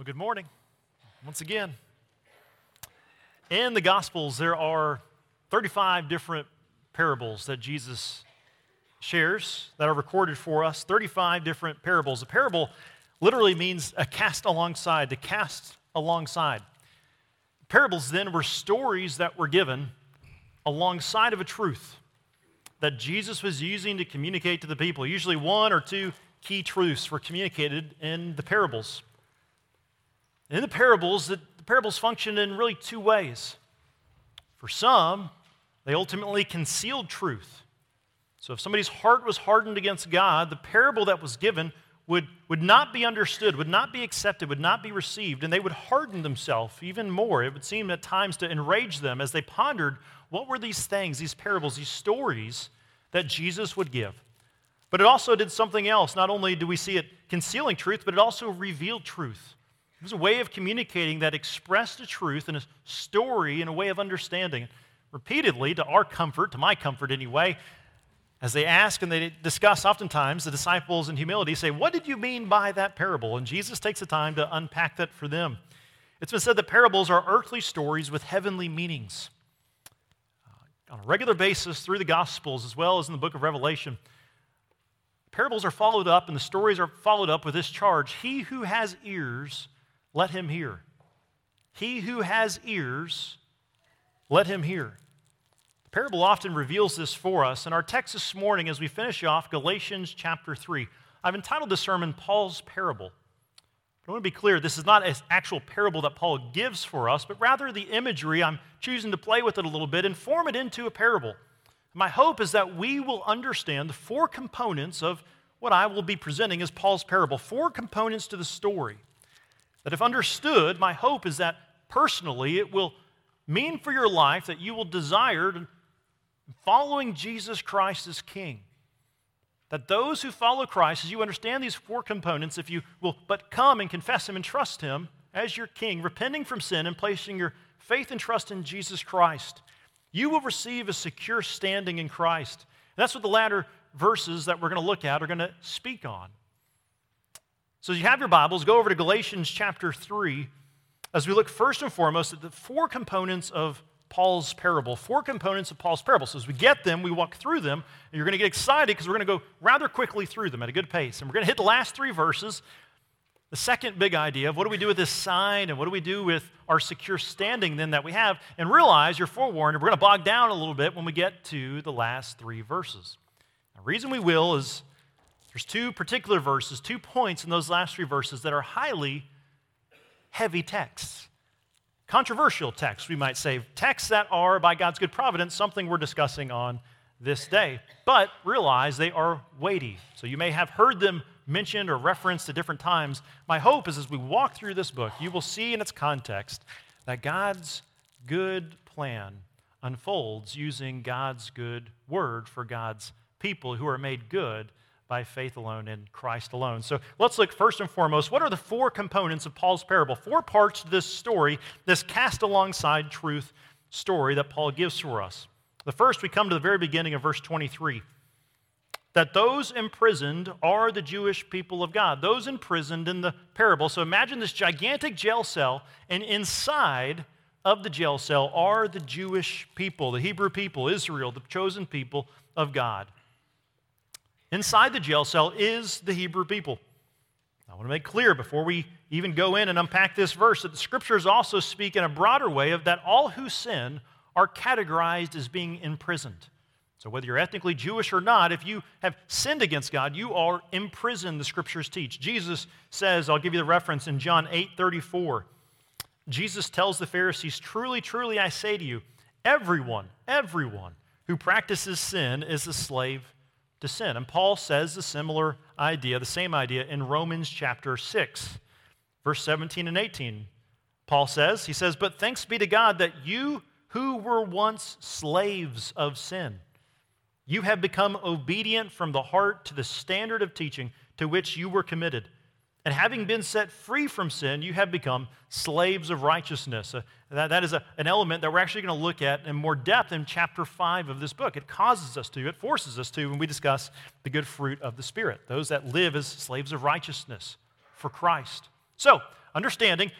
Well, good morning once again. In the Gospels, there are 35 different parables that Jesus shares that are recorded for us. 35 different parables. A parable literally means a cast alongside, to cast alongside. Parables then were stories that were given alongside of a truth that Jesus was using to communicate to the people. Usually, one or two key truths were communicated in the parables. In the parables, the, the parables function in really two ways. For some, they ultimately concealed truth. So if somebody's heart was hardened against God, the parable that was given would, would not be understood, would not be accepted, would not be received, and they would harden themselves even more. It would seem at times to enrage them as they pondered what were these things, these parables, these stories that Jesus would give. But it also did something else. Not only do we see it concealing truth, but it also revealed truth. It was a way of communicating that expressed a truth in a story, in a way of understanding. Repeatedly, to our comfort, to my comfort anyway, as they ask and they discuss, oftentimes the disciples in humility say, What did you mean by that parable? And Jesus takes the time to unpack that for them. It's been said that parables are earthly stories with heavenly meanings. Uh, on a regular basis through the Gospels, as well as in the book of Revelation, parables are followed up and the stories are followed up with this charge He who has ears, let him hear. He who has ears, let him hear. The parable often reveals this for us. In our text this morning, as we finish off Galatians chapter 3, I've entitled the sermon Paul's Parable. I want to be clear, this is not an actual parable that Paul gives for us, but rather the imagery. I'm choosing to play with it a little bit and form it into a parable. My hope is that we will understand the four components of what I will be presenting as Paul's parable, four components to the story. That if understood, my hope is that personally it will mean for your life that you will desire following Jesus Christ as King. That those who follow Christ, as you understand these four components, if you will but come and confess Him and trust Him as your King, repenting from sin and placing your faith and trust in Jesus Christ, you will receive a secure standing in Christ. And that's what the latter verses that we're going to look at are going to speak on. So, as you have your Bibles, go over to Galatians chapter 3 as we look first and foremost at the four components of Paul's parable. Four components of Paul's parable. So, as we get them, we walk through them, and you're going to get excited because we're going to go rather quickly through them at a good pace. And we're going to hit the last three verses. The second big idea of what do we do with this sign and what do we do with our secure standing then that we have, and realize you're forewarned, we're going to bog down a little bit when we get to the last three verses. The reason we will is there's two particular verses, two points in those last three verses that are highly heavy texts. Controversial texts, we might say. Texts that are, by God's good providence, something we're discussing on this day. But realize they are weighty. So you may have heard them mentioned or referenced at different times. My hope is as we walk through this book, you will see in its context that God's good plan unfolds using God's good word for God's people who are made good by faith alone in Christ alone. So let's look first and foremost what are the four components of Paul's parable? Four parts to this story, this cast alongside truth story that Paul gives for us. The first, we come to the very beginning of verse 23 that those imprisoned are the Jewish people of God, those imprisoned in the parable. So imagine this gigantic jail cell, and inside of the jail cell are the Jewish people, the Hebrew people, Israel, the chosen people of God. Inside the jail cell is the Hebrew people. I want to make clear before we even go in and unpack this verse that the scriptures also speak in a broader way of that all who sin are categorized as being imprisoned. So whether you're ethnically Jewish or not, if you have sinned against God, you are imprisoned, the scriptures teach. Jesus says, I'll give you the reference in John 8 34. Jesus tells the Pharisees, Truly, truly, I say to you, everyone, everyone who practices sin is a slave to sin. And Paul says the similar idea, the same idea in Romans chapter 6, verse 17 and 18. Paul says, he says, But thanks be to God that you who were once slaves of sin, you have become obedient from the heart to the standard of teaching to which you were committed. And having been set free from sin, you have become slaves of righteousness. Uh, that, that is a, an element that we're actually going to look at in more depth in chapter 5 of this book. It causes us to, it forces us to when we discuss the good fruit of the Spirit, those that live as slaves of righteousness for Christ. So, understanding,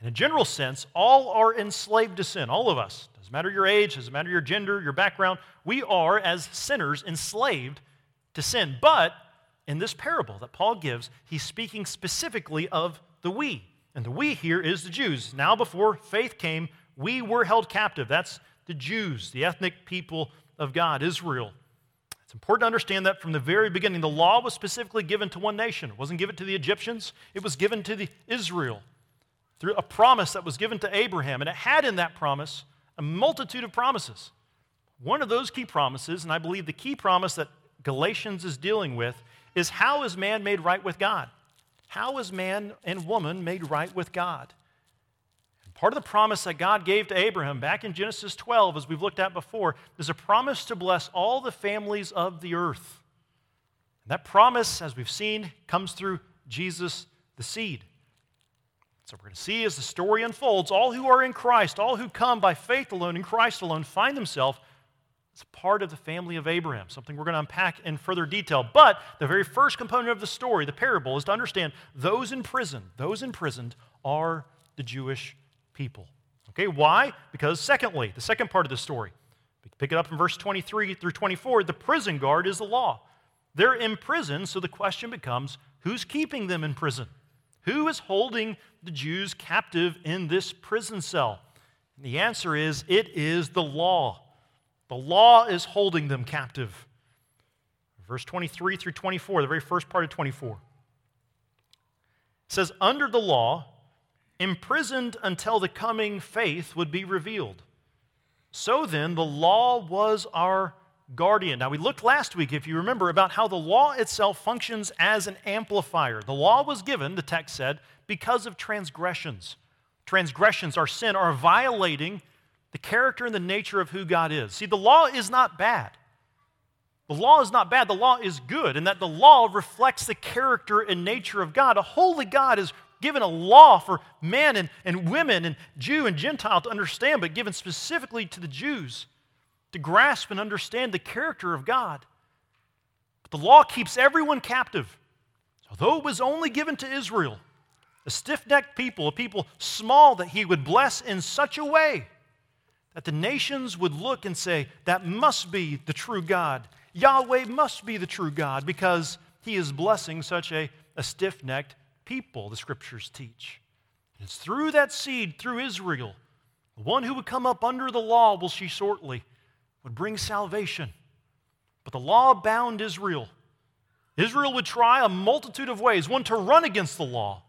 in a general sense, all are enslaved to sin, all of us. Doesn't matter your age, doesn't matter your gender, your background. We are, as sinners, enslaved to sin. But in this parable that Paul gives, he's speaking specifically of the we. And the we here is the Jews. Now, before faith came, we were held captive. That's the Jews, the ethnic people of God, Israel. It's important to understand that from the very beginning, the law was specifically given to one nation. It wasn't given to the Egyptians, it was given to the Israel through a promise that was given to Abraham. And it had in that promise a multitude of promises. One of those key promises, and I believe the key promise that Galatians is dealing with, is how is man made right with God? How is man and woman made right with God? Part of the promise that God gave to Abraham back in Genesis 12, as we've looked at before, is a promise to bless all the families of the earth. And that promise, as we've seen, comes through Jesus, the seed. So we're going to see as the story unfolds, all who are in Christ, all who come by faith alone in Christ alone, find themselves as part of the family of Abraham, something we're going to unpack in further detail. But the very first component of the story, the parable, is to understand those in prison, those imprisoned, are the Jewish people. Okay, why? Because, secondly, the second part of the story, pick it up in verse 23 through 24, the prison guard is the law. They're in prison, so the question becomes who's keeping them in prison? Who is holding the Jews captive in this prison cell? And the answer is it is the law. The law is holding them captive. Verse 23 through 24, the very first part of 24. says, Under the law, imprisoned until the coming faith would be revealed. So then, the law was our guardian. Now, we looked last week, if you remember, about how the law itself functions as an amplifier. The law was given, the text said, because of transgressions. Transgressions, our sin, are violating the character and the nature of who God is. See, the law is not bad. The law is not bad, the law is good, and that the law reflects the character and nature of God. A holy God is given a law for men and, and women and Jew and Gentile to understand, but given specifically to the Jews to grasp and understand the character of God. But the law keeps everyone captive. Although it was only given to Israel, a stiff necked people, a people small that he would bless in such a way that the nations would look and say, That must be the true God. Yahweh must be the true God because he is blessing such a, a stiff necked people, the scriptures teach. And it's through that seed, through Israel, the one who would come up under the law, will she shortly, would bring salvation. But the law bound Israel. Israel would try a multitude of ways, one to run against the law.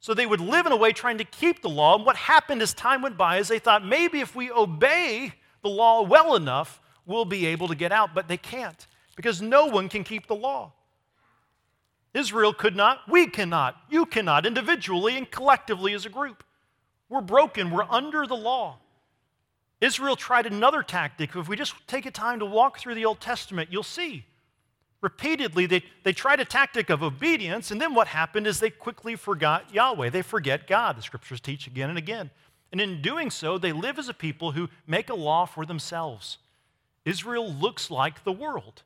So they would live in a way trying to keep the law. And what happened as time went by is they thought maybe if we obey the law well enough, we'll be able to get out. But they can't because no one can keep the law. Israel could not, we cannot, you cannot, individually and collectively as a group. We're broken, we're under the law. Israel tried another tactic. If we just take a time to walk through the Old Testament, you'll see. Repeatedly, they, they tried a tactic of obedience, and then what happened is they quickly forgot Yahweh. They forget God, the scriptures teach again and again. And in doing so, they live as a people who make a law for themselves. Israel looks like the world.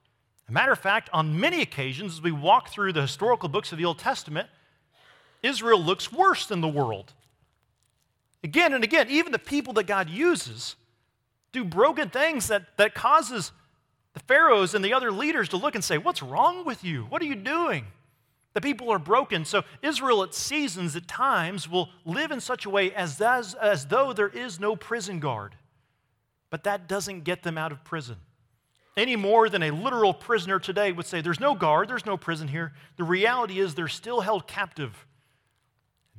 A matter of fact, on many occasions, as we walk through the historical books of the Old Testament, Israel looks worse than the world. Again and again, even the people that God uses do broken things that, that causes the pharaohs and the other leaders to look and say, What's wrong with you? What are you doing? The people are broken. So Israel at seasons, at times, will live in such a way as, as, as though there is no prison guard. But that doesn't get them out of prison any more than a literal prisoner today would say, There's no guard, there's no prison here. The reality is they're still held captive.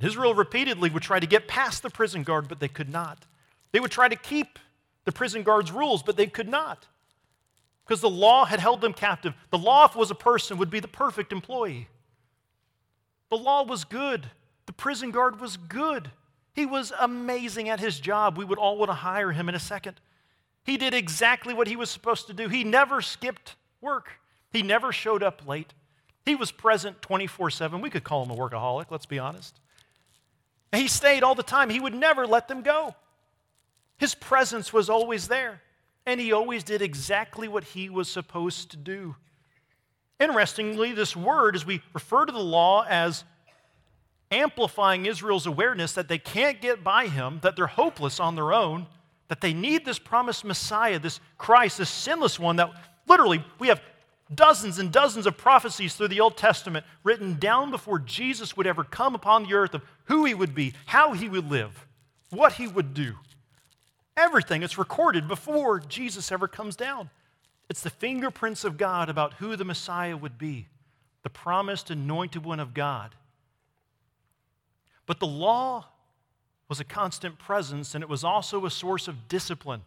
Israel repeatedly would try to get past the prison guard, but they could not. They would try to keep the prison guard's rules, but they could not because the law had held them captive. The law, if was a person, would be the perfect employee. The law was good, the prison guard was good. He was amazing at his job. We would all want to hire him in a second. He did exactly what he was supposed to do. He never skipped work, he never showed up late. He was present 24 7. We could call him a workaholic, let's be honest. He stayed all the time. He would never let them go. His presence was always there, and he always did exactly what he was supposed to do. Interestingly, this word, as we refer to the law as amplifying Israel's awareness that they can't get by him, that they're hopeless on their own, that they need this promised Messiah, this Christ, this sinless one that literally we have dozens and dozens of prophecies through the Old Testament written down before Jesus would ever come upon the earth of who he would be, how he would live, what he would do. Everything It's recorded before Jesus ever comes down. It's the fingerprints of God about who the Messiah would be, the promised anointed one of God. But the law was a constant presence and it was also a source of discipline.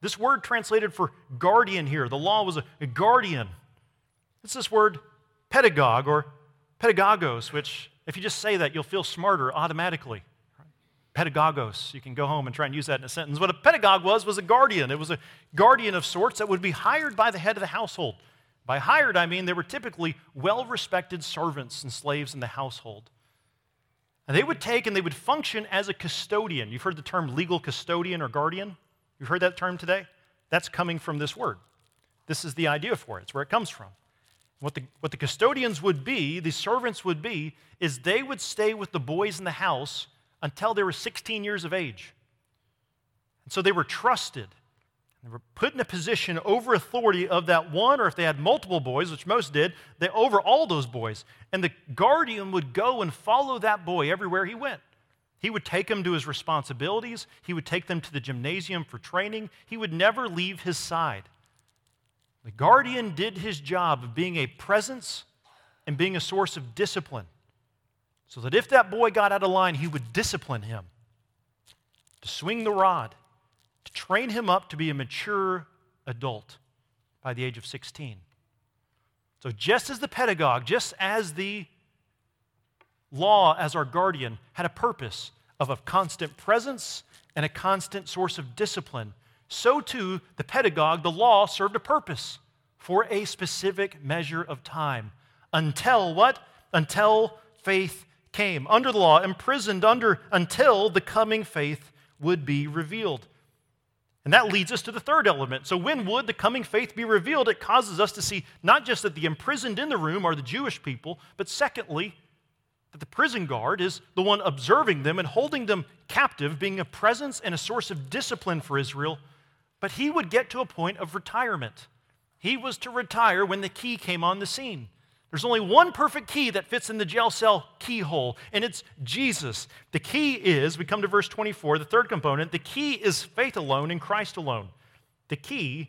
This word translated for guardian here, the law was a, guardian. It's this word pedagogue or pedagogos, which, if you just say that, you'll feel smarter automatically. Pedagogos. You can go home and try and use that in a sentence. What a pedagogue was, was a guardian. It was a guardian of sorts that would be hired by the head of the household. By hired, I mean they were typically well respected servants and slaves in the household. And they would take and they would function as a custodian. You've heard the term legal custodian or guardian? You've heard that term today? That's coming from this word. This is the idea for it, it's where it comes from. What the, what the custodians would be, the servants would be, is they would stay with the boys in the house until they were 16 years of age. And so they were trusted. They were put in a position over authority of that one, or if they had multiple boys, which most did, they over all those boys. And the guardian would go and follow that boy everywhere he went. He would take him to his responsibilities, he would take them to the gymnasium for training, he would never leave his side. The guardian did his job of being a presence and being a source of discipline. So that if that boy got out of line, he would discipline him to swing the rod, to train him up to be a mature adult by the age of 16. So, just as the pedagogue, just as the law as our guardian had a purpose of a constant presence and a constant source of discipline, so too the pedagogue, the law, served a purpose for a specific measure of time. Until what? Until faith came. Under the law, imprisoned under until the coming faith would be revealed. And that leads us to the third element. So, when would the coming faith be revealed? It causes us to see not just that the imprisoned in the room are the Jewish people, but secondly, that the prison guard is the one observing them and holding them captive, being a presence and a source of discipline for Israel but he would get to a point of retirement. He was to retire when the key came on the scene. There's only one perfect key that fits in the jail cell keyhole, and it's Jesus. The key is, we come to verse 24, the third component, the key is faith alone in Christ alone. The key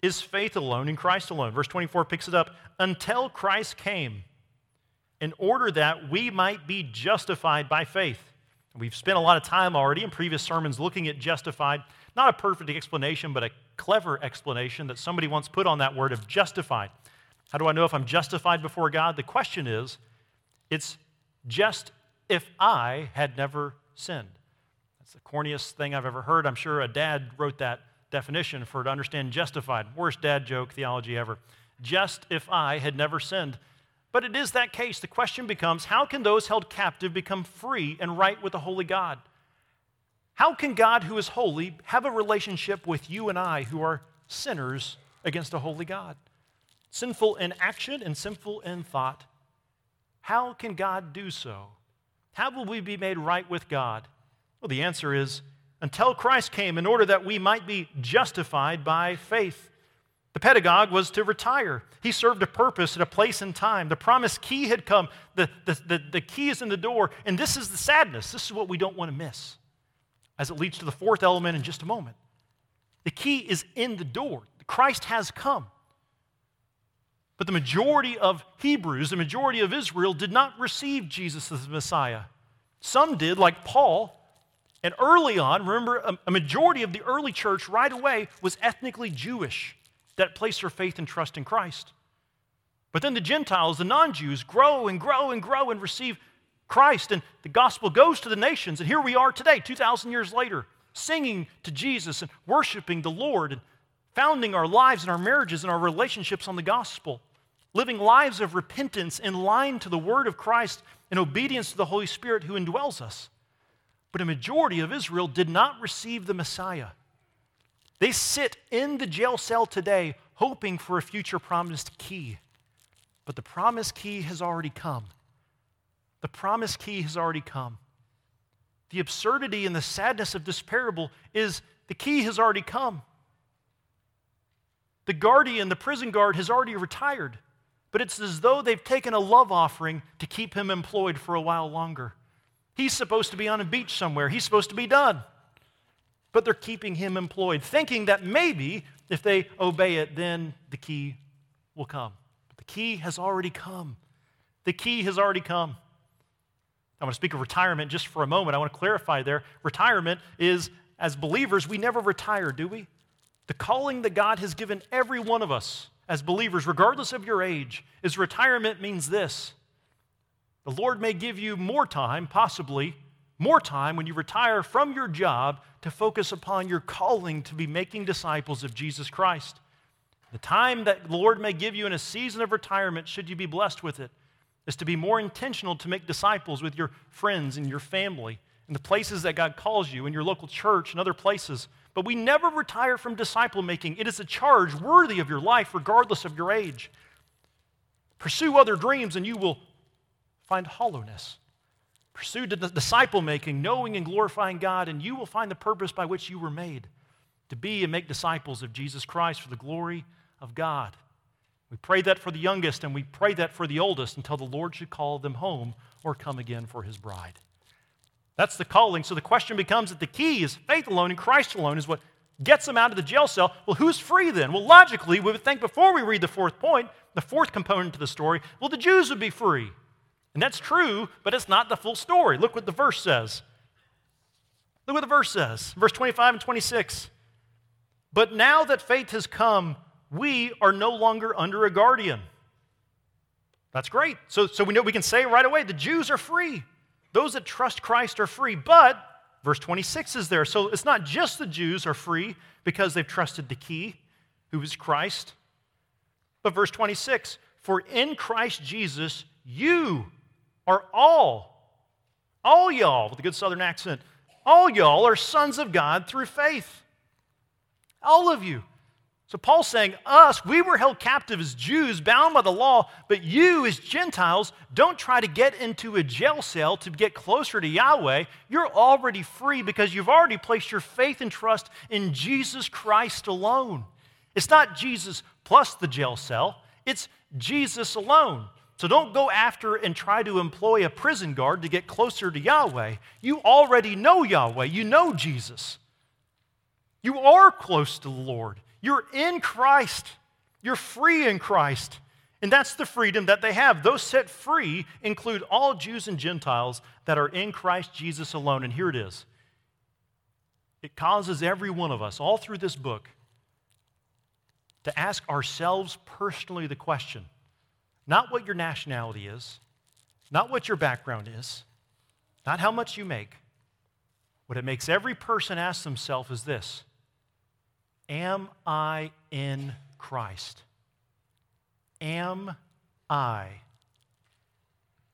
is faith alone in Christ alone. Verse 24 picks it up until Christ came, in order that we might be justified by faith. We've spent a lot of time already in previous sermons looking at justified. Not a perfect explanation, but a clever explanation that somebody once put on that word of justified. How do I know if I'm justified before God? The question is it's just if I had never sinned. That's the corniest thing I've ever heard. I'm sure a dad wrote that definition for to understand justified. Worst dad joke theology ever. Just if I had never sinned. But it is that case. The question becomes how can those held captive become free and right with the holy God? How can God, who is holy, have a relationship with you and I, who are sinners against a holy God? Sinful in action and sinful in thought. How can God do so? How will we be made right with God? Well, the answer is until Christ came in order that we might be justified by faith. The pedagogue was to retire. He served a purpose at a place and time. The promised key had come. The, the, the, the key is in the door. And this is the sadness. This is what we don't want to miss as it leads to the fourth element in just a moment. The key is in the door. Christ has come. But the majority of Hebrews, the majority of Israel, did not receive Jesus as Messiah. Some did, like Paul. And early on, remember, a majority of the early church right away was ethnically Jewish that placed their faith and trust in Christ. But then the Gentiles, the non Jews, grow and grow and grow and receive Christ, and the gospel goes to the nations. And here we are today, 2,000 years later, singing to Jesus and worshiping the Lord and founding our lives and our marriages and our relationships on the gospel, living lives of repentance in line to the word of Christ and obedience to the Holy Spirit who indwells us. But a majority of Israel did not receive the Messiah. They sit in the jail cell today hoping for a future promised key. But the promised key has already come. The promised key has already come. The absurdity and the sadness of this parable is the key has already come. The guardian, the prison guard, has already retired, but it's as though they've taken a love offering to keep him employed for a while longer. He's supposed to be on a beach somewhere, he's supposed to be done. But they're keeping him employed, thinking that maybe if they obey it, then the key will come. But the key has already come. The key has already come. I want to speak of retirement just for a moment. I want to clarify there. Retirement is, as believers, we never retire, do we? The calling that God has given every one of us as believers, regardless of your age, is retirement means this. The Lord may give you more time, possibly more time, when you retire from your job to focus upon your calling to be making disciples of Jesus Christ. The time that the Lord may give you in a season of retirement, should you be blessed with it, is to be more intentional to make disciples with your friends and your family and the places that God calls you in your local church and other places. But we never retire from disciple making. It is a charge worthy of your life, regardless of your age. Pursue other dreams and you will find hollowness. Pursue disciple making, knowing and glorifying God, and you will find the purpose by which you were made to be and make disciples of Jesus Christ for the glory of God. We pray that for the youngest and we pray that for the oldest until the Lord should call them home or come again for his bride. That's the calling. So the question becomes that the key is faith alone and Christ alone is what gets them out of the jail cell. Well, who's free then? Well, logically, we would think before we read the fourth point, the fourth component to the story, well, the Jews would be free. And that's true, but it's not the full story. Look what the verse says. Look what the verse says, verse 25 and 26. But now that faith has come, we are no longer under a guardian. That's great. So, so we know we can say right away the Jews are free. Those that trust Christ are free. But verse 26 is there. So it's not just the Jews are free because they've trusted the key, who is Christ. But verse 26 For in Christ Jesus, you are all, all y'all, with a good southern accent, all y'all are sons of God through faith. All of you. So Paul's saying, us, we were held captive as Jews, bound by the law, but you, as Gentiles, don't try to get into a jail cell to get closer to Yahweh. You're already free because you've already placed your faith and trust in Jesus Christ alone. It's not Jesus plus the jail cell, it's Jesus alone. So don't go after and try to employ a prison guard to get closer to Yahweh. You already know Yahweh, you know Jesus. You are close to the Lord. You're in Christ. You're free in Christ. And that's the freedom that they have. Those set free include all Jews and Gentiles that are in Christ Jesus alone. And here it is it causes every one of us, all through this book, to ask ourselves personally the question not what your nationality is, not what your background is, not how much you make. What it makes every person ask themselves is this Am I in Christ? Am I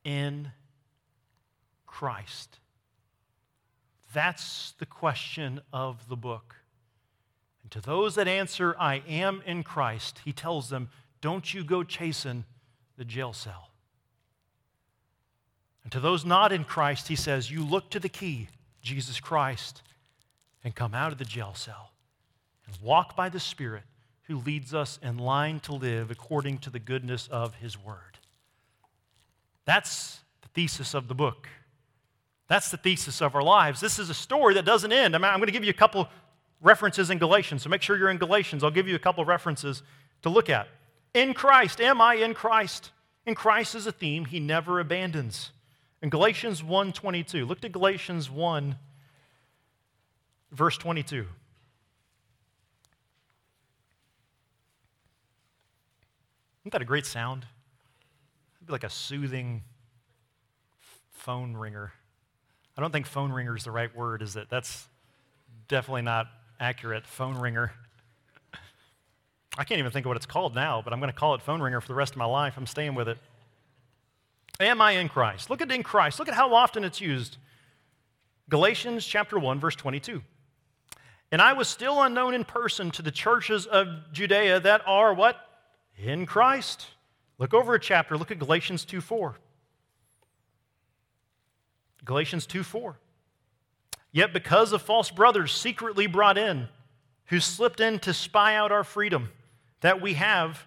in Christ? That's the question of the book. And to those that answer, I am in Christ, he tells them, don't you go chasing the jail cell. And to those not in Christ, he says, you look to the key, Jesus Christ, and come out of the jail cell and walk by the Spirit who leads us in line to live according to the goodness of His Word. That's the thesis of the book. That's the thesis of our lives. This is a story that doesn't end. I'm, going to give you a couple references in Galatians, so make sure you're in Galatians. I'll give you a couple references to look at. In Christ, am I in Christ? In Christ is a theme he never abandons. In Galatians 1:22, look at Galatians 1 verse 22. Isn't that a great sound? It'd be like a soothing phone ringer. I don't think phone ringer is the right word, is it? That's definitely not accurate. Phone ringer. I can't even think of what it's called now, but I'm going to call it phone ringer for the rest of my life. I'm staying with it. Am I in Christ? Look at in Christ. Look at how often it's used. Galatians chapter 1 verse 22. And I was still unknown in person to the churches of Judea that are what? In Christ. Look over a chapter, look at Galatians 2 4. Galatians 2 4. Yet because of false brothers secretly brought in, who slipped in to spy out our freedom that we have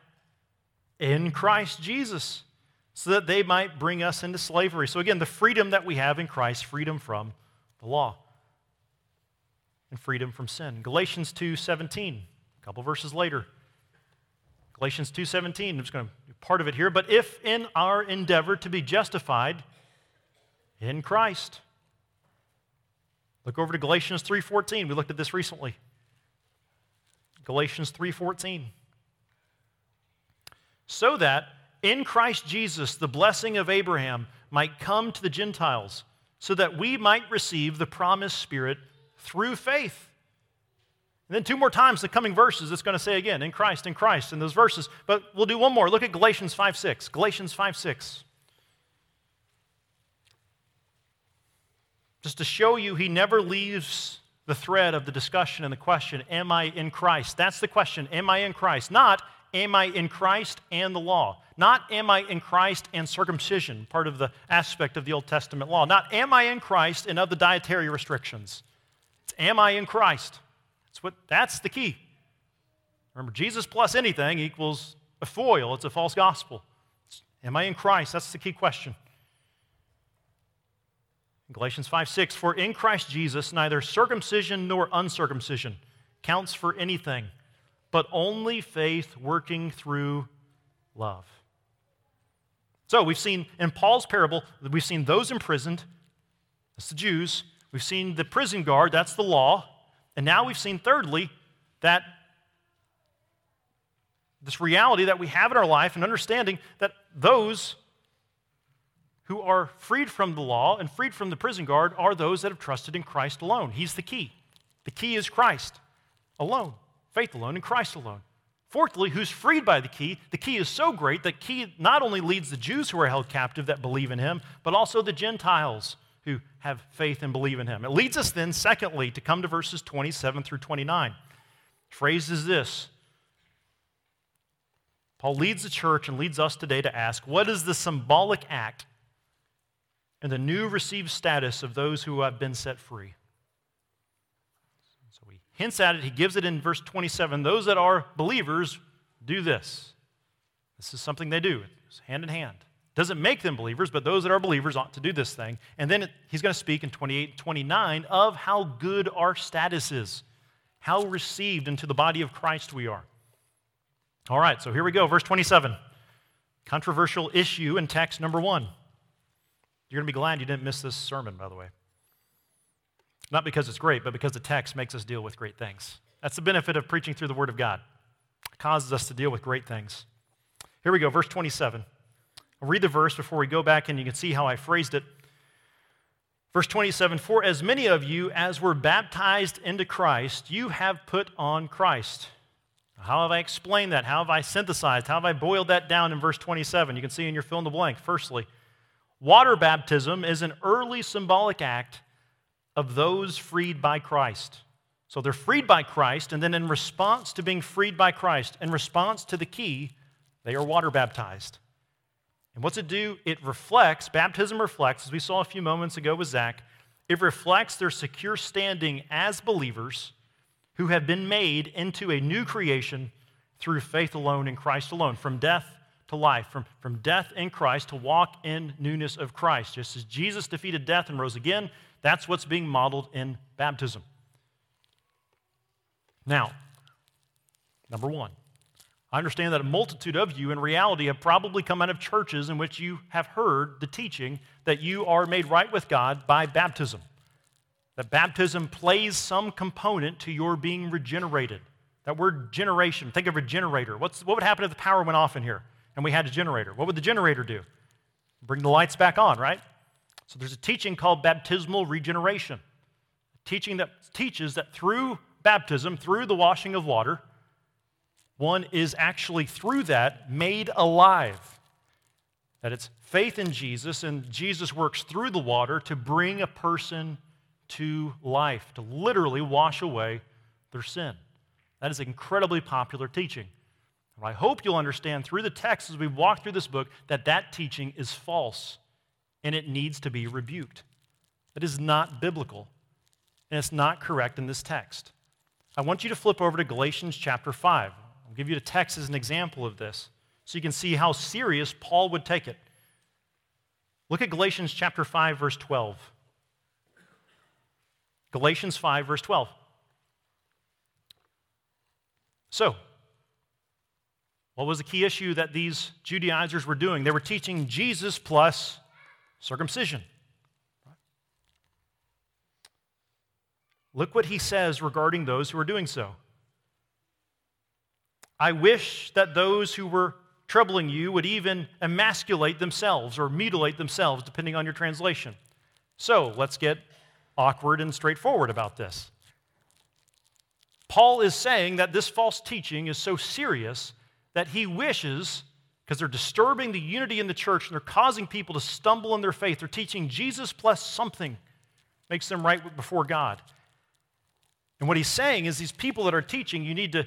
in Christ Jesus, so that they might bring us into slavery. So, again, the freedom that we have in Christ, freedom from the law and freedom from sin. Galatians 2:17, a couple verses later. Galatians 2:17, I'm just going to do part of it here, but if in our endeavor to be justified in Christ. Look over to Galatians 3:14. We looked at this recently. Galatians 3:14. So that in Christ Jesus the blessing of Abraham might come to the Gentiles, so that we might receive the promised spirit through faith. And then two more times the coming verses, it's going to say again, in Christ, in Christ, in those verses. But we'll do one more. Look at Galatians 5 6. Galatians 5 6. Just to show you, he never leaves the thread of the discussion and the question, Am I in Christ? That's the question, Am I in Christ? Not, Am I in Christ and the law? Not, Am I in Christ and circumcision, part of the aspect of the Old Testament law? Not, Am I in Christ and of the dietary restrictions? It's, Am I in Christ? That's, what, that's the key. Remember, Jesus plus anything equals a foil, it's a false gospel. It's, am I in Christ? That's the key question. Galatians 5 6, for in Christ Jesus neither circumcision nor uncircumcision counts for anything, but only faith working through love. So we've seen in Paul's parable, we've seen those imprisoned, that's the Jews. We've seen the prison guard, that's the law. And now we've seen, thirdly, that this reality that we have in our life and understanding that those who are freed from the law and freed from the prison guard are those that have trusted in Christ alone. He's the key. The key is Christ alone, faith alone, and Christ alone. Fourthly, who's freed by the key? The key is so great that key not only leads the Jews who are held captive that believe in him, but also the Gentiles who have faith and believe in him. It leads us then, secondly, to come to verses 27 through 29. phrase is this Paul leads the church and leads us today to ask what is the symbolic act and the new received status of those who have been set free? So he hints at it, he gives it in verse 27. Those that are believers do this. This is something they do, it's hand in hand. Doesn't make them believers, but those that are believers ought to do this thing. And then he's going to speak in 28 and 29 of how good our status is, how received into the body of Christ we are. All right, so here we go. Verse 27. Controversial issue in text number one. You're going to be glad you didn't miss this sermon, by the way. Not because it's great, but because the text makes us deal with great things. That's the benefit of preaching through the Word of God. It causes us to deal with great things. Here we go, verse 27. I'll read the verse before we go back and you can see how I phrased it. Verse 27 For as many of you as were baptized into Christ, you have put on Christ. How have I explained that? How have I synthesized? How have I boiled that down in verse 27? You can see in your fill in the blank. Firstly, water baptism is an early symbolic act of those freed by Christ. So they're freed by Christ, and then in response to being freed by Christ, in response to the key, they are water baptized. And what's it do? It reflects, baptism reflects, as we saw a few moments ago with Zach, it reflects their secure standing as believers who have been made into a new creation through faith alone in Christ alone, from death to life, from, from death in Christ to walk in newness of Christ. Just as Jesus defeated death and rose again, that's what's being modeled in baptism. Now, number one, I understand that a multitude of you in reality have probably come out of churches in which you have heard the teaching that you are made right with God by baptism. That baptism plays some component to your being regenerated. That word generation, think of a generator. What's, what would happen if the power went off in here and we had a generator? What would the generator do? Bring the lights back on, right? So there's a teaching called baptismal regeneration. A teaching that teaches that through baptism, through the washing of water, one is actually through that made alive. That it's faith in Jesus, and Jesus works through the water to bring a person to life, to literally wash away their sin. That is incredibly popular teaching. And I hope you'll understand through the text as we walk through this book that that teaching is false and it needs to be rebuked. That is not biblical, and it's not correct in this text. I want you to flip over to Galatians chapter 5. I'll give you the text as an example of this so you can see how serious Paul would take it. Look at Galatians chapter 5 verse 12. Galatians 5 verse 12. So, what was the key issue that these Judaizers were doing? They were teaching Jesus plus circumcision. Look what he says regarding those who are doing so. I wish that those who were troubling you would even emasculate themselves or mutilate themselves, depending on your translation. So let's get awkward and straightforward about this. Paul is saying that this false teaching is so serious that he wishes, because they're disturbing the unity in the church and they're causing people to stumble in their faith, they're teaching Jesus plus something makes them right before God. And what he's saying is these people that are teaching, you need to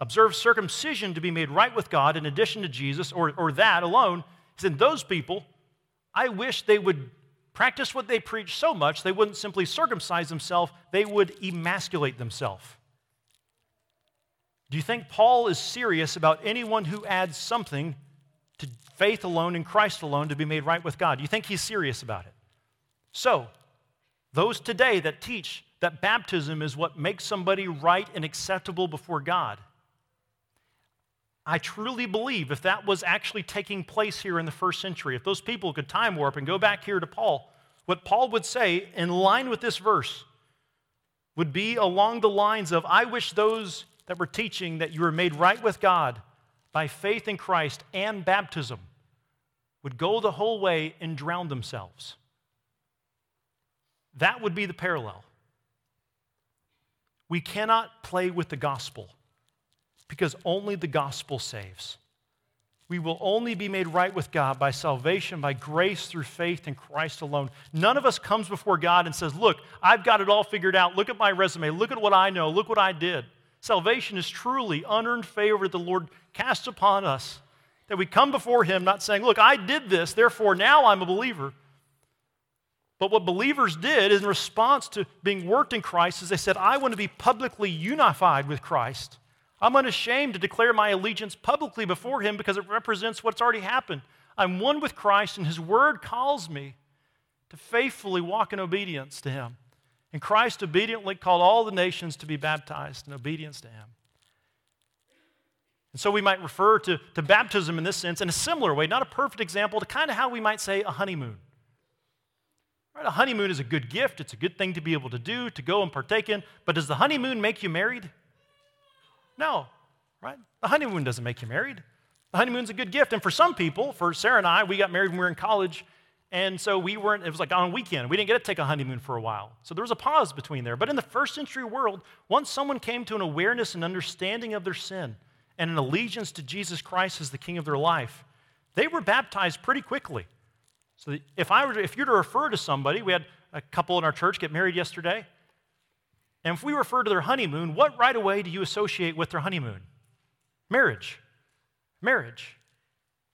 observe circumcision to be made right with God in addition to Jesus, or, or that alone. He said, Those people, I wish they would practice what they preach so much they wouldn't simply circumcise themselves, they would emasculate themselves. Do you think Paul is serious about anyone who adds something to faith alone in Christ alone to be made right with God? Do you think he's serious about it? So, those today that teach that baptism is what makes somebody right and acceptable before God, I truly believe if that was actually taking place here in the first century, if those people could time warp and go back here to Paul, what Paul would say in line with this verse would be along the lines of I wish those that were teaching that you were made right with God by faith in Christ and baptism would go the whole way and drown themselves. That would be the parallel. We cannot play with the gospel because only the gospel saves. We will only be made right with God by salvation, by grace through faith in Christ alone. None of us comes before God and says, Look, I've got it all figured out. Look at my resume. Look at what I know. Look what I did. Salvation is truly unearned favor that the Lord casts upon us. That we come before Him not saying, Look, I did this, therefore now I'm a believer. But what believers did in response to being worked in Christ is they said, I want to be publicly unified with Christ. I'm unashamed to declare my allegiance publicly before him because it represents what's already happened. I'm one with Christ, and his word calls me to faithfully walk in obedience to him. And Christ obediently called all the nations to be baptized in obedience to him. And so we might refer to, to baptism in this sense in a similar way, not a perfect example, to kind of how we might say a honeymoon. Right, a honeymoon is a good gift, it's a good thing to be able to do, to go and partake in, but does the honeymoon make you married? No, right? The honeymoon doesn't make you married. The honeymoon's a good gift. And for some people, for Sarah and I, we got married when we were in college. And so we weren't, it was like on a weekend. We didn't get to take a honeymoon for a while. So there was a pause between there. But in the first century world, once someone came to an awareness and understanding of their sin and an allegiance to Jesus Christ as the king of their life, they were baptized pretty quickly. So if I were, to, if you're to refer to somebody, we had a couple in our church get married yesterday. And if we refer to their honeymoon, what right away do you associate with their honeymoon? Marriage. Marriage.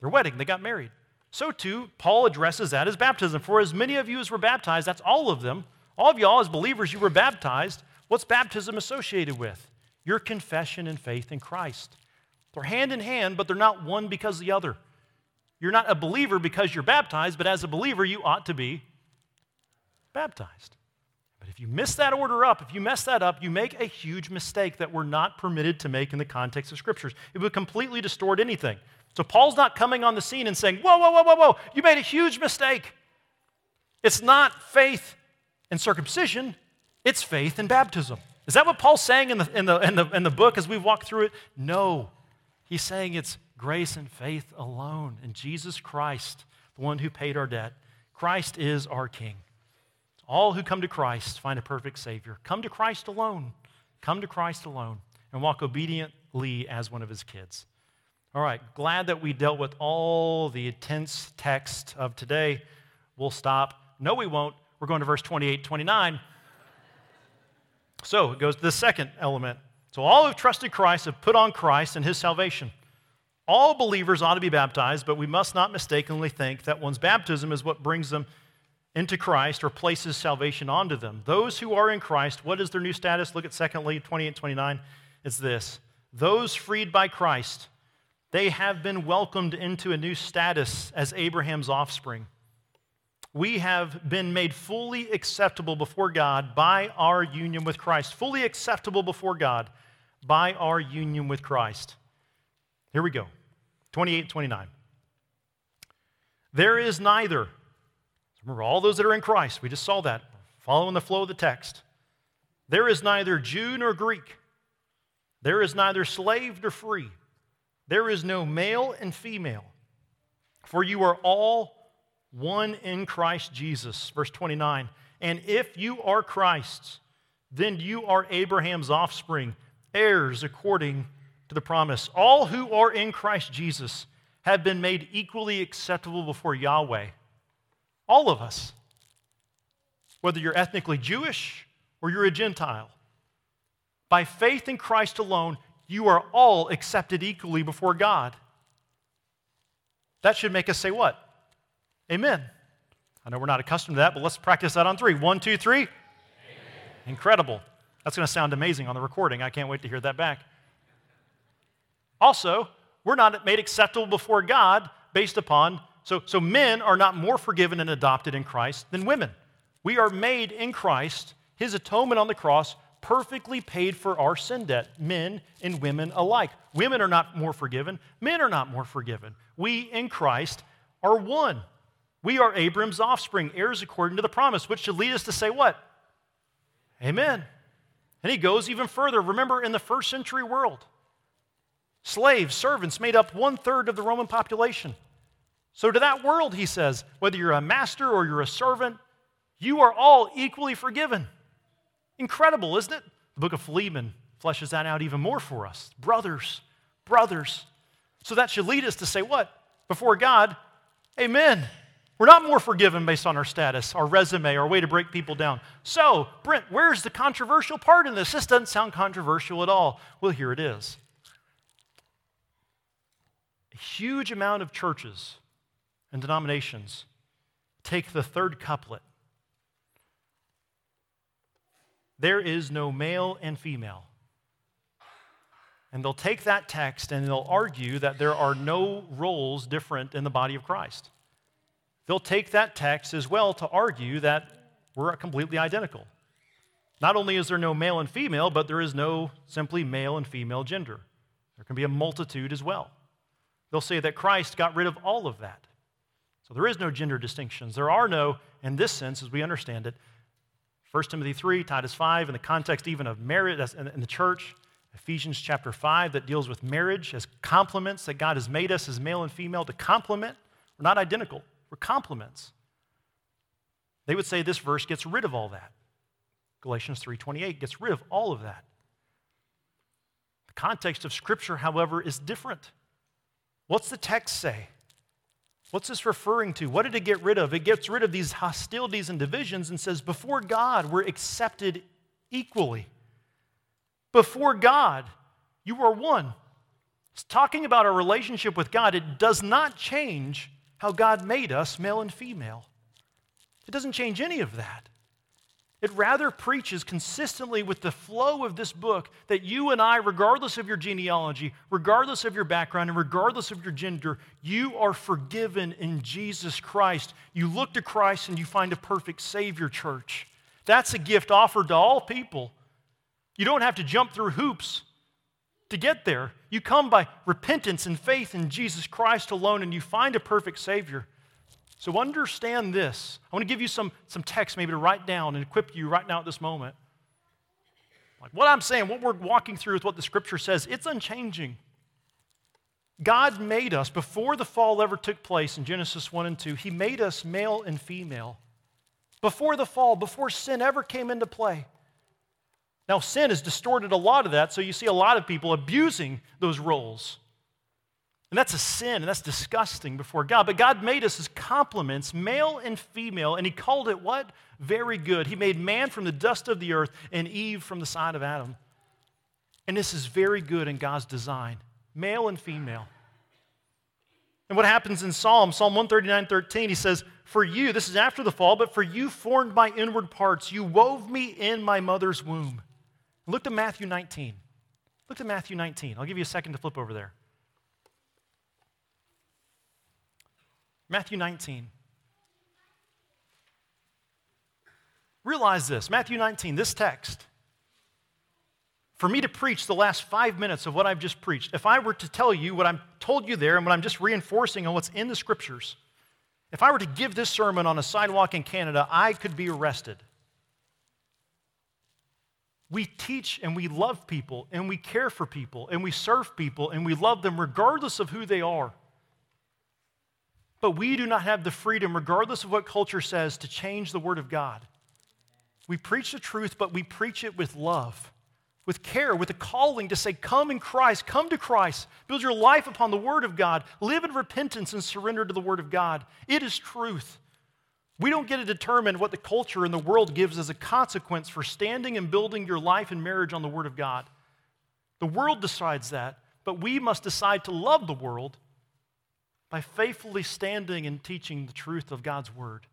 Their wedding, they got married. So too, Paul addresses that as baptism. For as many of you as were baptized, that's all of them, all of y'all as believers, you were baptized. What's baptism associated with? Your confession and faith in Christ. They're hand in hand, but they're not one because the other. You're not a believer because you're baptized, but as a believer, you ought to be baptized. If you miss that order up, if you mess that up, you make a huge mistake that we're not permitted to make in the context of scriptures. It would completely distort anything. So Paul's not coming on the scene and saying, Whoa, whoa, whoa, whoa, whoa, you made a huge mistake. It's not faith and circumcision, it's faith and baptism. Is that what Paul's saying in the, in the, in the, in the book as we walk through it? No. He's saying it's grace and faith alone in Jesus Christ, the one who paid our debt. Christ is our King. All who come to Christ find a perfect Savior. Come to Christ alone. Come to Christ alone and walk obediently as one of his kids. All right, glad that we dealt with all the intense text of today. We'll stop. No, we won't. We're going to verse 28, 29. So it goes to the second element. So all who've trusted Christ have put on Christ and his salvation. All believers ought to be baptized, but we must not mistakenly think that one's baptism is what brings them into Christ or places salvation onto them. Those who are in Christ, what is their new status? Look at secondly, 28 29. It's this those freed by Christ, they have been welcomed into a new status as Abraham's offspring. We have been made fully acceptable before God by our union with Christ. Fully acceptable before God by our union with Christ. Here we go 28 29. There is neither Remember, all those that are in Christ, we just saw that, following the flow of the text. There is neither Jew nor Greek. There is neither slave nor free. There is no male and female. For you are all one in Christ Jesus. Verse 29. And if you are Christ's, then you are Abraham's offspring, heirs according to the promise. All who are in Christ Jesus have been made equally acceptable before Yahweh. All of us. Whether you're ethnically Jewish or you're a Gentile. By faith in Christ alone, you are all accepted equally before God. That should make us say what? Amen. I know we're not accustomed to that, but let's practice that on three. One, two, three. Amen. Incredible. That's going to sound amazing on the recording. I can't wait to hear that back. Also, we're not made acceptable before God based upon so, so men are not more forgiven and adopted in Christ than women. We are made in Christ, his atonement on the cross perfectly paid for our sin debt, men and women alike. Women are not more forgiven, men are not more forgiven. We in Christ are one. We are Abram's offspring, heirs according to the promise, which should lead us to say what? Amen. And he goes even further. Remember, in the first century world, slaves, servants made up one third of the Roman population. So, to that world, he says, whether you're a master or you're a servant, you are all equally forgiven. Incredible, isn't it? The book of Philemon fleshes that out even more for us. Brothers, brothers. So, that should lead us to say what? Before God, amen. We're not more forgiven based on our status, our resume, our way to break people down. So, Brent, where's the controversial part in this? This doesn't sound controversial at all. Well, here it is. A huge amount of churches and denominations take the third couplet there is no male and female. And they'll take that text and they'll argue that there are no roles different in the body of Christ. They'll take that text as well to argue that we're completely identical. Not only is there no male and female, but there is no simply male and female gender. There can be a multitude as well. They'll say that Christ got rid of all of that. So there is no gender distinctions. There are no, in this sense, as we understand it, 1 Timothy 3, Titus 5, in the context even of marriage in the church, Ephesians chapter 5, that deals with marriage as complements, that God has made us as male and female to complement. We're not identical, we're complements. They would say this verse gets rid of all that. Galatians 3:28 gets rid of all of that. The context of scripture, however, is different. What's the text say? What's this referring to? What did it get rid of? It gets rid of these hostilities and divisions and says, before God, we're accepted equally. Before God, you are one. It's talking about our relationship with God. It does not change how God made us, male and female. It doesn't change any of that. It rather preaches consistently with the flow of this book that you and I, regardless of your genealogy, regardless of your background, and regardless of your gender, you are forgiven in Jesus Christ. You look to Christ and you find a perfect Savior, church. That's a gift offered to all people. You don't have to jump through hoops to get there. You come by repentance and faith in Jesus Christ alone, and you find a perfect Savior. So understand this. I want to give you some, some text maybe to write down and equip you right now at this moment. Like what I'm saying, what we're walking through with what the scripture says, it's unchanging. God made us before the fall ever took place in Genesis 1 and 2. He made us male and female. Before the fall, before sin ever came into play. Now, sin has distorted a lot of that, so you see a lot of people abusing those roles. And that's a sin, and that's disgusting before God. But God made us as complements, male and female, and He called it what? Very good. He made man from the dust of the earth and Eve from the side of Adam. And this is very good in God's design, male and female. And what happens in Psalm, Psalm 139 13, he says, For you, this is after the fall, but for you formed my inward parts. You wove me in my mother's womb. Look to Matthew 19. Look to Matthew 19. I'll give you a second to flip over there. Matthew 19. Realize this Matthew 19, this text. For me to preach the last five minutes of what I've just preached, if I were to tell you what I'm told you there and what I'm just reinforcing on what's in the scriptures, if I were to give this sermon on a sidewalk in Canada, I could be arrested. We teach and we love people and we care for people and we serve people and we love them regardless of who they are. But we do not have the freedom, regardless of what culture says, to change the Word of God. We preach the truth, but we preach it with love, with care, with a calling to say, Come in Christ, come to Christ, build your life upon the Word of God, live in repentance and surrender to the Word of God. It is truth. We don't get to determine what the culture and the world gives as a consequence for standing and building your life and marriage on the Word of God. The world decides that, but we must decide to love the world by faithfully standing and teaching the truth of God's Word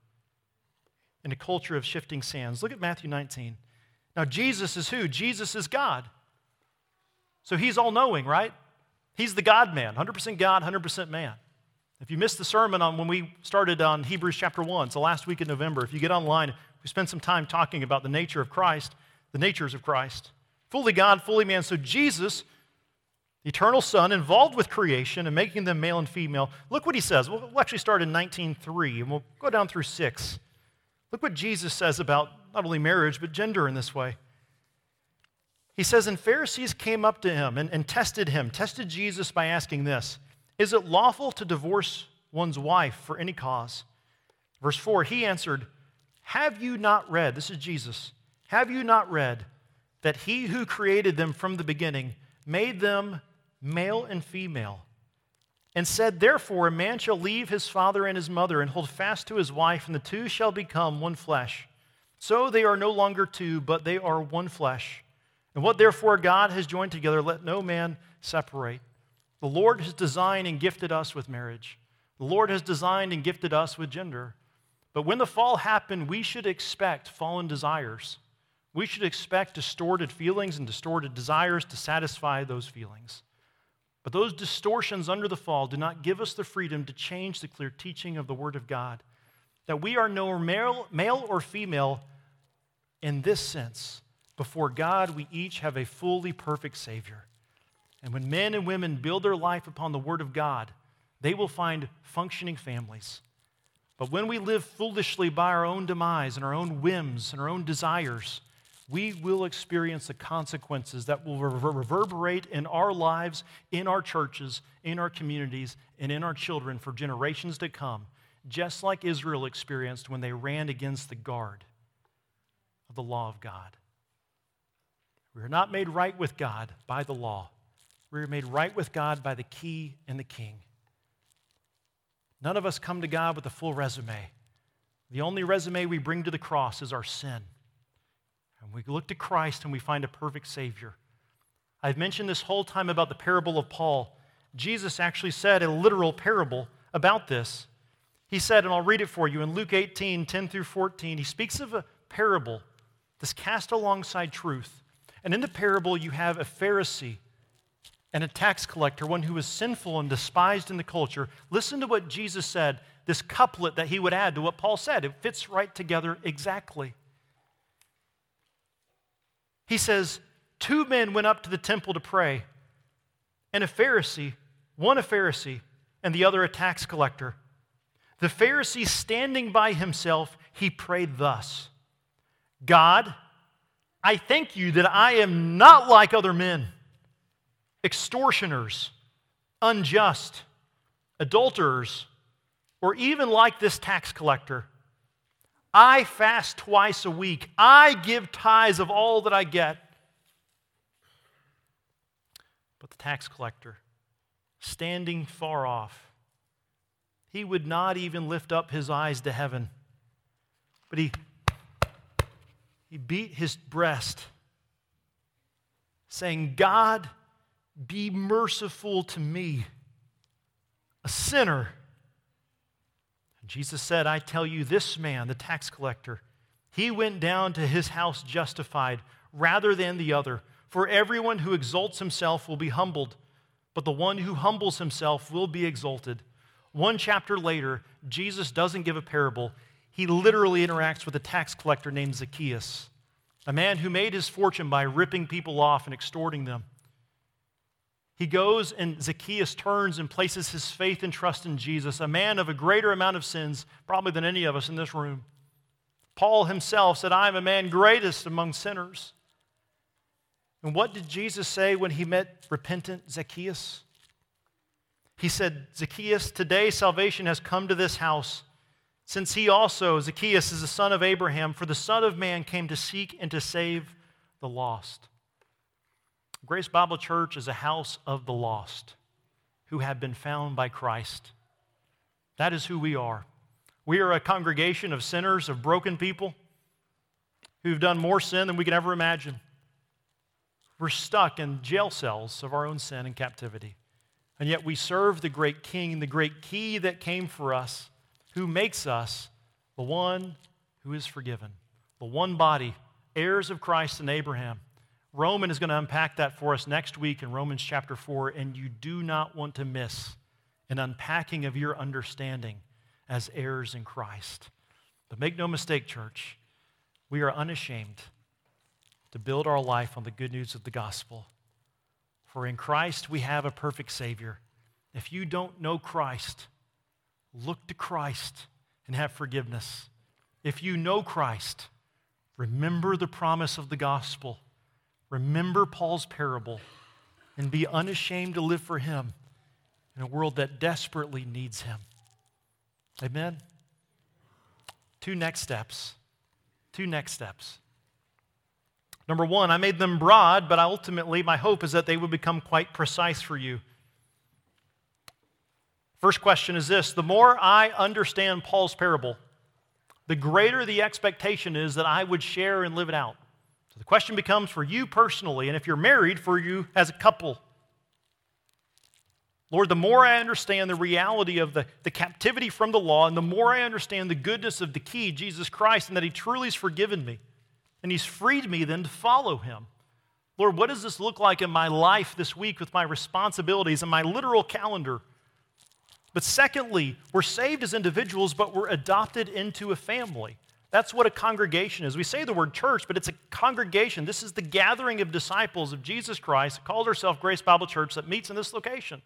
in a culture of shifting sands. Look at Matthew 19. Now, Jesus is who? Jesus is God. So he's all knowing, right? He's the God man, 100% God, 100% man. If you missed the sermon on when we started on Hebrews chapter 1, it's the last week in November. If you get online, we spent some time talking about the nature of Christ, the natures of Christ. Fully God, fully man. So Jesus, the eternal Son, involved with creation and making them male and female. Look what he says. We'll actually start in 19.3, and we'll go down through 6. Look what Jesus says about not only marriage, but gender in this way. He says, And Pharisees came up to him and, and tested him, tested Jesus by asking this is it lawful to divorce one's wife for any cause? Verse 4 He answered, Have you not read, this is Jesus, have you not read that he who created them from the beginning made them male and female? And said, Therefore, a man shall leave his father and his mother and hold fast to his wife, and the two shall become one flesh. So they are no longer two, but they are one flesh. And what therefore God has joined together, let no man separate. The Lord has designed and gifted us with marriage. The Lord has designed and gifted us with gender. But when the fall happened, we should expect fallen desires. We should expect distorted feelings and distorted desires to satisfy those feelings. But those distortions under the fall do not give us the freedom to change the clear teaching of the Word of God. That we are no male, male or female in this sense. Before God, we each have a fully perfect Savior. And when men and women build their life upon the Word of God, they will find functioning families. But when we live foolishly by our own demise and our own whims and our own desires, we will experience the consequences that will reverberate in our lives, in our churches, in our communities, and in our children for generations to come, just like Israel experienced when they ran against the guard of the law of God. We are not made right with God by the law. We are made right with God by the key and the king. None of us come to God with a full resume. The only resume we bring to the cross is our sin. And we look to Christ and we find a perfect Savior. I've mentioned this whole time about the parable of Paul. Jesus actually said a literal parable about this. He said, and I'll read it for you in Luke 18 10 through 14. He speaks of a parable that's cast alongside truth. And in the parable, you have a Pharisee and a tax collector, one who was sinful and despised in the culture. Listen to what Jesus said, this couplet that he would add to what Paul said. It fits right together exactly. He says, Two men went up to the temple to pray, and a Pharisee, one a Pharisee, and the other a tax collector. The Pharisee, standing by himself, he prayed thus God, I thank you that I am not like other men extortioners, unjust, adulterers, or even like this tax collector. I fast twice a week. I give tithes of all that I get. But the tax collector, standing far off, he would not even lift up his eyes to heaven, but he, he beat his breast, saying, God, be merciful to me, a sinner. Jesus said, I tell you, this man, the tax collector, he went down to his house justified rather than the other. For everyone who exalts himself will be humbled, but the one who humbles himself will be exalted. One chapter later, Jesus doesn't give a parable. He literally interacts with a tax collector named Zacchaeus, a man who made his fortune by ripping people off and extorting them. He goes and Zacchaeus turns and places his faith and trust in Jesus, a man of a greater amount of sins, probably than any of us in this room. Paul himself said, I am a man greatest among sinners. And what did Jesus say when he met repentant Zacchaeus? He said, Zacchaeus, today salvation has come to this house, since he also, Zacchaeus, is the son of Abraham, for the Son of Man came to seek and to save the lost. Grace Bible Church is a house of the lost who have been found by Christ. That is who we are. We are a congregation of sinners, of broken people who've done more sin than we can ever imagine. We're stuck in jail cells of our own sin and captivity. And yet we serve the great King, the great key that came for us, who makes us the one who is forgiven, the one body, heirs of Christ and Abraham. Roman is going to unpack that for us next week in Romans chapter 4, and you do not want to miss an unpacking of your understanding as heirs in Christ. But make no mistake, church, we are unashamed to build our life on the good news of the gospel. For in Christ we have a perfect Savior. If you don't know Christ, look to Christ and have forgiveness. If you know Christ, remember the promise of the gospel Remember Paul's parable and be unashamed to live for him in a world that desperately needs him. Amen? Two next steps. Two next steps. Number one, I made them broad, but ultimately my hope is that they would become quite precise for you. First question is this The more I understand Paul's parable, the greater the expectation is that I would share and live it out. So the question becomes for you personally, and if you're married, for you as a couple. Lord, the more I understand the reality of the, the captivity from the law, and the more I understand the goodness of the key, Jesus Christ, and that He truly has forgiven me, and He's freed me then to follow Him. Lord, what does this look like in my life this week with my responsibilities and my literal calendar? But secondly, we're saved as individuals, but we're adopted into a family. That's what a congregation is. We say the word church, but it's a congregation. This is the gathering of disciples of Jesus Christ, called herself Grace Bible Church, that meets in this location.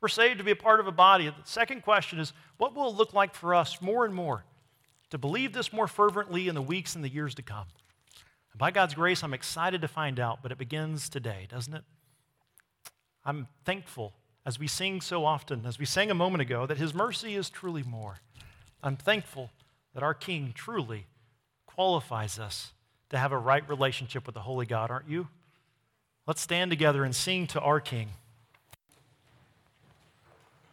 We're saved to be a part of a body. The second question is what will it look like for us more and more to believe this more fervently in the weeks and the years to come? And by God's grace, I'm excited to find out, but it begins today, doesn't it? I'm thankful, as we sing so often, as we sang a moment ago, that His mercy is truly more. I'm thankful that our King truly qualifies us to have a right relationship with the Holy God, aren't you? Let's stand together and sing to our King.